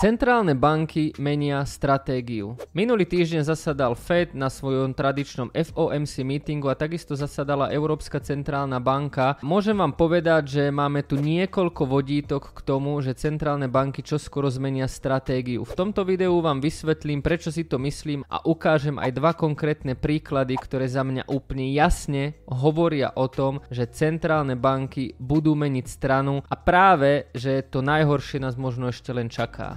Centrálne banky menia stratégiu. Minulý týždeň zasadal Fed na svojom tradičnom FOMC meetingu a takisto zasadala Európska centrálna banka. Môžem vám povedať, že máme tu niekoľko vodítok k tomu, že centrálne banky čoskoro zmenia stratégiu. V tomto videu vám vysvetlím, prečo si to myslím a ukážem aj dva konkrétne príklady, ktoré za mňa úplne jasne hovoria o tom, že centrálne banky budú meniť stranu a práve, že to najhoršie nás možno ešte len čaká.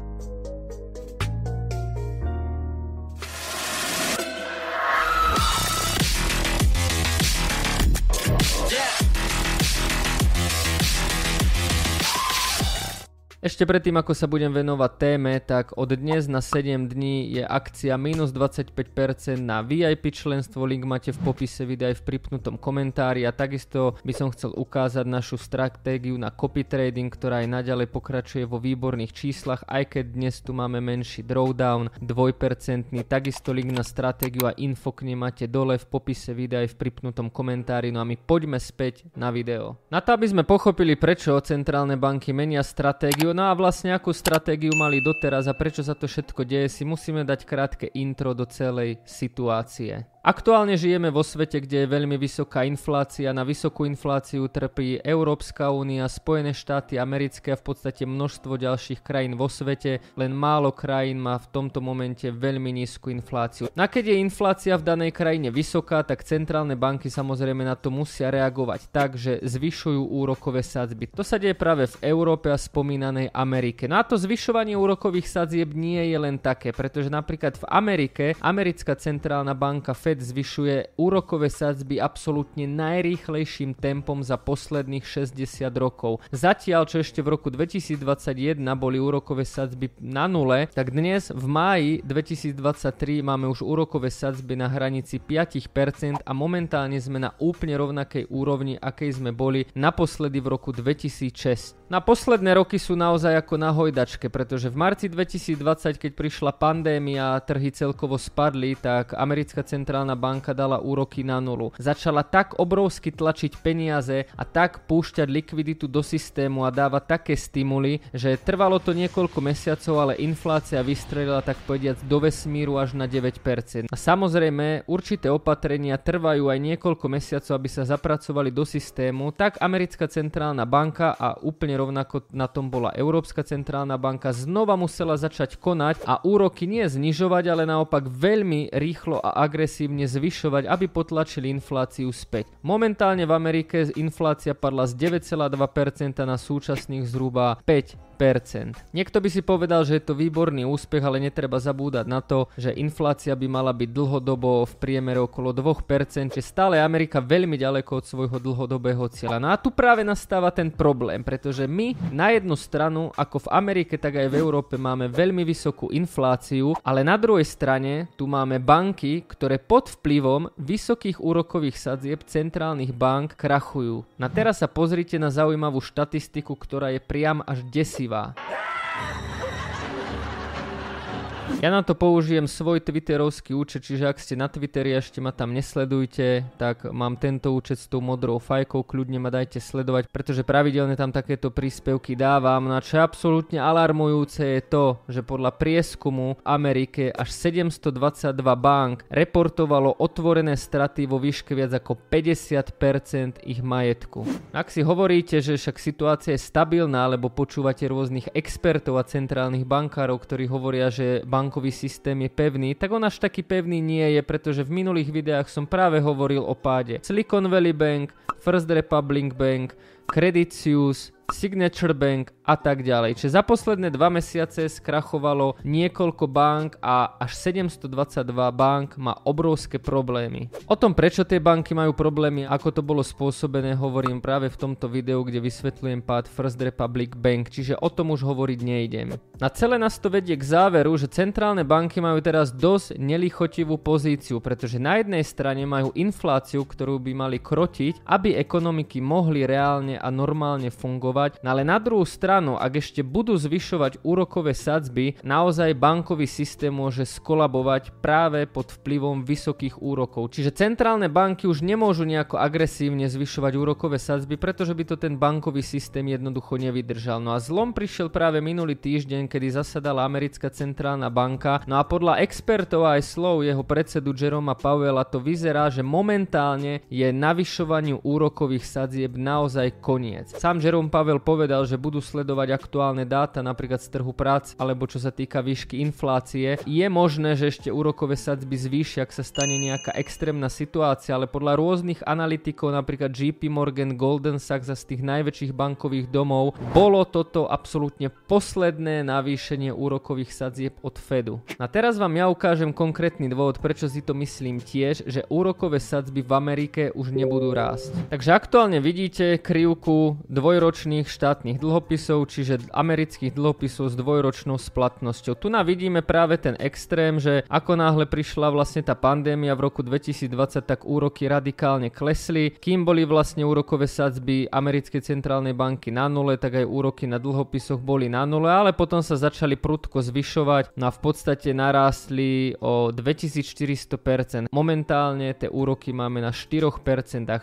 Ešte predtým, ako sa budem venovať téme, tak od dnes na 7 dní je akcia minus 25% na VIP členstvo, link máte v popise videa aj v pripnutom komentári. A takisto by som chcel ukázať našu stratégiu na copy trading, ktorá aj naďalej pokračuje vo výborných číslach, aj keď dnes tu máme menší drawdown, 2%, takisto link na stratégiu a info k máte dole v popise videa aj v pripnutom komentári, no a my poďme späť na video. Na to, aby sme pochopili, prečo centrálne banky menia stratégiu, No a vlastne akú stratégiu mali doteraz a prečo sa to všetko deje, si musíme dať krátke intro do celej situácie. Aktuálne žijeme vo svete, kde je veľmi vysoká inflácia. Na vysokú infláciu trpí Európska únia, Spojené štáty americké a v podstate množstvo ďalších krajín vo svete. Len málo krajín má v tomto momente veľmi nízku infláciu. Na keď je inflácia v danej krajine vysoká, tak centrálne banky samozrejme na to musia reagovať tak, že zvyšujú úrokové sadzby. To sa deje práve v Európe a spomínanej Amerike. No a to zvyšovanie úrokových sadzieb nie je len také, pretože napríklad v Amerike americká centrálna banka Fed Fed zvyšuje úrokové sadzby absolútne najrýchlejším tempom za posledných 60 rokov. Zatiaľ, čo ešte v roku 2021 boli úrokové sadzby na nule, tak dnes v máji 2023 máme už úrokové sadzby na hranici 5% a momentálne sme na úplne rovnakej úrovni, akej sme boli naposledy v roku 2006. Na posledné roky sú naozaj ako na hojdačke, pretože v marci 2020, keď prišla pandémia a trhy celkovo spadli, tak americká centrálna banka dala úroky na nulu. Začala tak obrovsky tlačiť peniaze a tak púšťať likviditu do systému a dávať také stimuly, že trvalo to niekoľko mesiacov, ale inflácia vystrelila tak povediac do vesmíru až na 9%. A samozrejme, určité opatrenia trvajú aj niekoľko mesiacov, aby sa zapracovali do systému, tak americká centrálna banka a úplne rovnako na tom bola Európska centrálna banka, znova musela začať konať a úroky nie znižovať, ale naopak veľmi rýchlo a agresívne zvyšovať, aby potlačili infláciu späť. Momentálne v Amerike inflácia padla z 9,2% na súčasných zhruba 5 Niekto by si povedal, že je to výborný úspech, ale netreba zabúdať na to, že inflácia by mala byť dlhodobo v priemere okolo 2%, čiže stále Amerika veľmi ďaleko od svojho dlhodobého cieľa. No a tu práve nastáva ten problém, pretože my na jednu stranu, ako v Amerike, tak aj v Európe máme veľmi vysokú infláciu, ale na druhej strane tu máme banky, ktoré pod vplyvom vysokých úrokových sadzieb centrálnych bank krachujú. Na teraz sa pozrite na zaujímavú štatistiku, ktorá je priam až desivá 吧。Ja na to použijem svoj twitterovský účet, čiže ak ste na Twitteri a ešte ma tam nesledujte, tak mám tento účet s tou modrou fajkou, kľudne ma dajte sledovať, pretože pravidelne tam takéto príspevky dávam. No a čo je absolútne alarmujúce je to, že podľa prieskumu Amerike až 722 bank reportovalo otvorené straty vo výške viac ako 50% ich majetku. Ak si hovoríte, že však situácia je stabilná, alebo počúvate rôznych expertov a centrálnych bankárov, ktorí hovoria, že bank bankový systém je pevný, tak on až taký pevný nie je, pretože v minulých videách som práve hovoril o páde Silicon Valley Bank, First Republic Bank, Credit Suisse, Signature Bank a tak ďalej. Čiže za posledné dva mesiace skrachovalo niekoľko bank a až 722 bank má obrovské problémy. O tom, prečo tie banky majú problémy, ako to bolo spôsobené, hovorím práve v tomto videu, kde vysvetľujem pád First Republic Bank, čiže o tom už hovoriť nejdem. Na celé nás to vedie k záveru, že centrálne banky majú teraz dosť nelichotivú pozíciu, pretože na jednej strane majú infláciu, ktorú by mali krotiť, aby ekonomiky mohli reálne a normálne fungovať. No ale na druhú stranu, ak ešte budú zvyšovať úrokové sadzby, naozaj bankový systém môže skolabovať práve pod vplyvom vysokých úrokov. Čiže centrálne banky už nemôžu nejako agresívne zvyšovať úrokové sadzby, pretože by to ten bankový systém jednoducho nevydržal. No a zlom prišiel práve minulý týždeň, kedy zasadala americká centrálna banka. No a podľa expertov aj slov jeho predsedu Jeroma Powella to vyzerá, že momentálne je navyšovaniu úrokových sadzieb naozaj koniec. Sám Jerome Powell povedal, že budú sledovať aktuálne dáta napríklad z trhu prác alebo čo sa týka výšky inflácie. Je možné, že ešte úrokové sadzby zvýšia, ak sa stane nejaká extrémna situácia, ale podľa rôznych analytikov, napríklad JP Morgan, Golden Sachs a z tých najväčších bankových domov, bolo toto absolútne posledné navýšenie úrokových sadzieb od Fedu. A teraz vám ja ukážem konkrétny dôvod, prečo si to myslím tiež, že úrokové sadzby v Amerike už nebudú rásť. Takže aktuálne vidíte krivku dvojročných štátnych dlhopisov, čiže amerických dlhopisov s dvojročnou splatnosťou. Tu na vidíme práve ten extrém, že ako náhle prišla vlastne tá pandémia v roku 2020, tak úroky radikálne klesli. Kým boli vlastne úrokové sadzby americkej centrálnej banky na nule, tak aj úroky na dlhopisoch boli na nule, ale potom sa začali prudko zvyšovať no a v podstate narástli o 2400%. Momentálne tie úroky máme na 4%,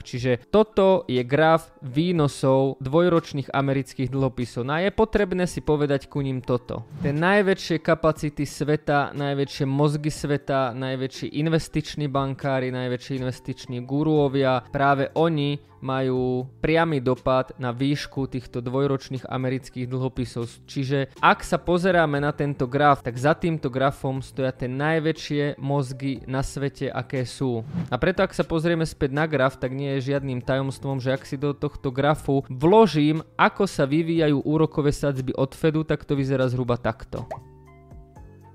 čiže toto je graf výnosov dvojročných amerických dlhopisov. No a je potrebné si povedať ku ním toto. Tie najväčšie kapacity sveta, najväčšie mozgy sveta, najväčší investiční bankári, najväčší investiční guruovia, práve oni majú priamy dopad na výšku týchto dvojročných amerických dlhopisov. Čiže ak sa pozeráme na tento graf, tak za týmto grafom stoja tie najväčšie mozgy na svete, aké sú. A preto ak sa pozrieme späť na graf, tak nie je žiadnym tajomstvom, že ak si do tohto grafu vložím, ako sa vyvíjajú úrokové sadzby od Fedu, tak to vyzerá zhruba takto.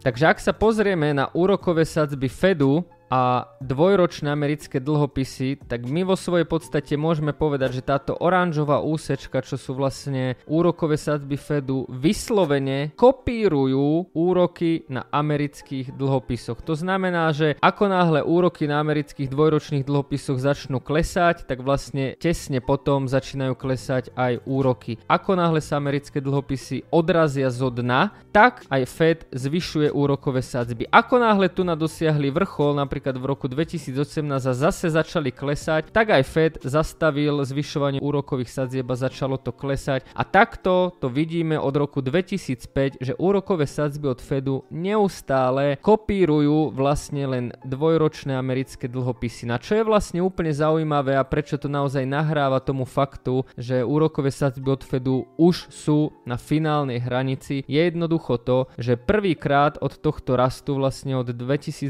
Takže ak sa pozrieme na úrokové sadzby Fedu, a dvojročné americké dlhopisy, tak my vo svojej podstate môžeme povedať, že táto oranžová úsečka, čo sú vlastne úrokové sadzby Fedu, vyslovene kopírujú úroky na amerických dlhopisoch. To znamená, že ako náhle úroky na amerických dvojročných dlhopisoch začnú klesať, tak vlastne tesne potom začínajú klesať aj úroky. Ako náhle sa americké dlhopisy odrazia zo dna, tak aj Fed zvyšuje úrokové sadzby. Ako náhle tu na dosiahli vrchol, napríklad napríklad v roku 2018 a zase začali klesať, tak aj Fed zastavil zvyšovanie úrokových sadzieb a začalo to klesať. A takto to vidíme od roku 2005, že úrokové sadzby od Fedu neustále kopírujú vlastne len dvojročné americké dlhopisy. Na čo je vlastne úplne zaujímavé a prečo to naozaj nahráva tomu faktu, že úrokové sadzby od Fedu už sú na finálnej hranici, je jednoducho to, že prvýkrát od tohto rastu vlastne od 2021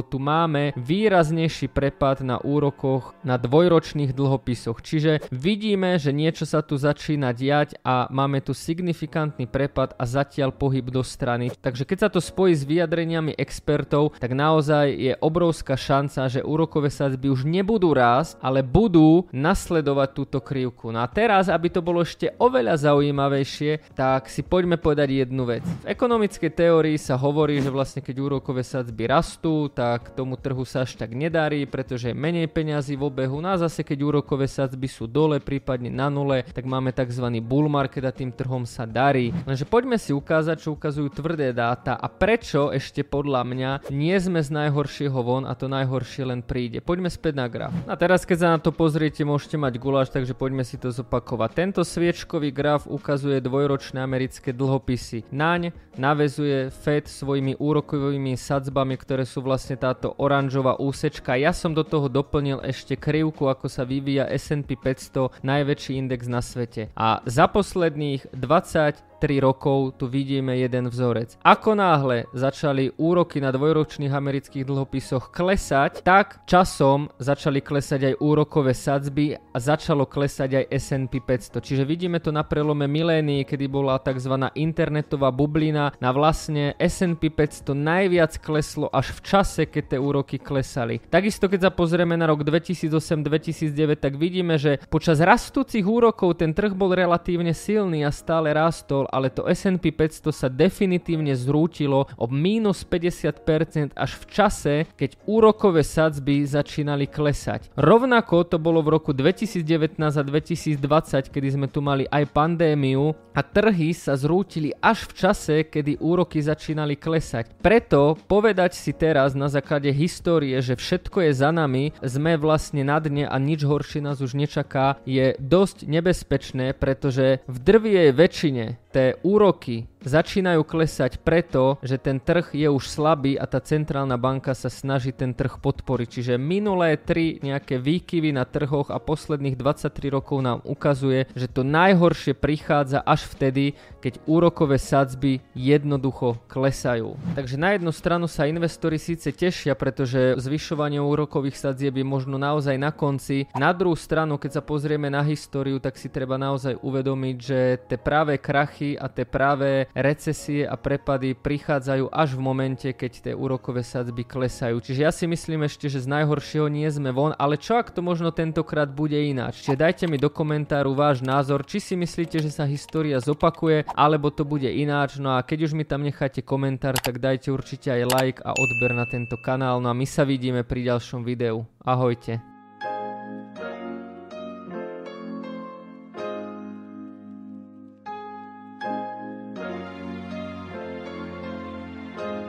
tu máme výraznejší prepad na úrokoch na dvojročných dlhopisoch. Čiže vidíme, že niečo sa tu začína diať a máme tu signifikantný prepad a zatiaľ pohyb do strany. Takže keď sa to spojí s vyjadreniami expertov, tak naozaj je obrovská šanca, že úrokové sadzby už nebudú rásť, ale budú nasledovať túto krivku. No a teraz, aby to bolo ešte oveľa zaujímavejšie, tak si poďme povedať jednu vec. V ekonomickej teórii sa hovorí, že vlastne keď úrokové sadzby rastú, tak tak tomu trhu sa až tak nedarí, pretože je menej peňazí v obehu. No a zase keď úrokové sadzby sú dole, prípadne na nule, tak máme tzv. bull market a tým trhom sa darí. Lenže poďme si ukázať, čo ukazujú tvrdé dáta a prečo ešte podľa mňa nie sme z najhoršieho von a to najhoršie len príde. Poďme späť na graf. A teraz keď sa na to pozriete, môžete mať guláš, takže poďme si to zopakovať. Tento sviečkový graf ukazuje dvojročné americké dlhopisy. Naň navezuje Fed svojimi úrokovými sadzbami, ktoré sú vlastne táto oranžová úsečka. Ja som do toho doplnil ešte krivku, ako sa vyvíja S&P 500, najväčší index na svete. A za posledných 20 3 rokov tu vidíme jeden vzorec. Ako náhle začali úroky na dvojročných amerických dlhopisoch klesať, tak časom začali klesať aj úrokové sadzby a začalo klesať aj S&P 500. Čiže vidíme to na prelome milénií, kedy bola tzv. internetová bublina. Na vlastne S&P 500 najviac kleslo až v čase, keď tie úroky klesali. Takisto keď sa pozrieme na rok 2008-2009, tak vidíme, že počas rastúcich úrokov ten trh bol relatívne silný a stále rastol ale to S&P 500 sa definitívne zrútilo o minus 50% až v čase, keď úrokové sadzby začínali klesať. Rovnako to bolo v roku 2019 a 2020, kedy sme tu mali aj pandémiu a trhy sa zrútili až v čase, kedy úroky začínali klesať. Preto povedať si teraz na základe histórie, že všetko je za nami, sme vlastne na dne a nič horšie nás už nečaká, je dosť nebezpečné, pretože v drvivej väčšine tie úroky začínajú klesať preto, že ten trh je už slabý a tá centrálna banka sa snaží ten trh podporiť. Čiže minulé tri nejaké výkyvy na trhoch a posledných 23 rokov nám ukazuje, že to najhoršie prichádza až vtedy, keď úrokové sadzby jednoducho klesajú. Takže na jednu stranu sa investori síce tešia, pretože zvyšovanie úrokových sadzieb je možno naozaj na konci. Na druhú stranu, keď sa pozrieme na históriu, tak si treba naozaj uvedomiť, že tie práve krachy a tie práve recesie a prepady prichádzajú až v momente, keď tie úrokové sadzby klesajú. Čiže ja si myslím ešte, že z najhoršieho nie sme von, ale čo ak to možno tentokrát bude ináč? Čiže dajte mi do komentáru váš názor, či si myslíte, že sa história zopakuje, alebo to bude ináč. No a keď už mi tam necháte komentár, tak dajte určite aj like a odber na tento kanál. No a my sa vidíme pri ďalšom videu. Ahojte.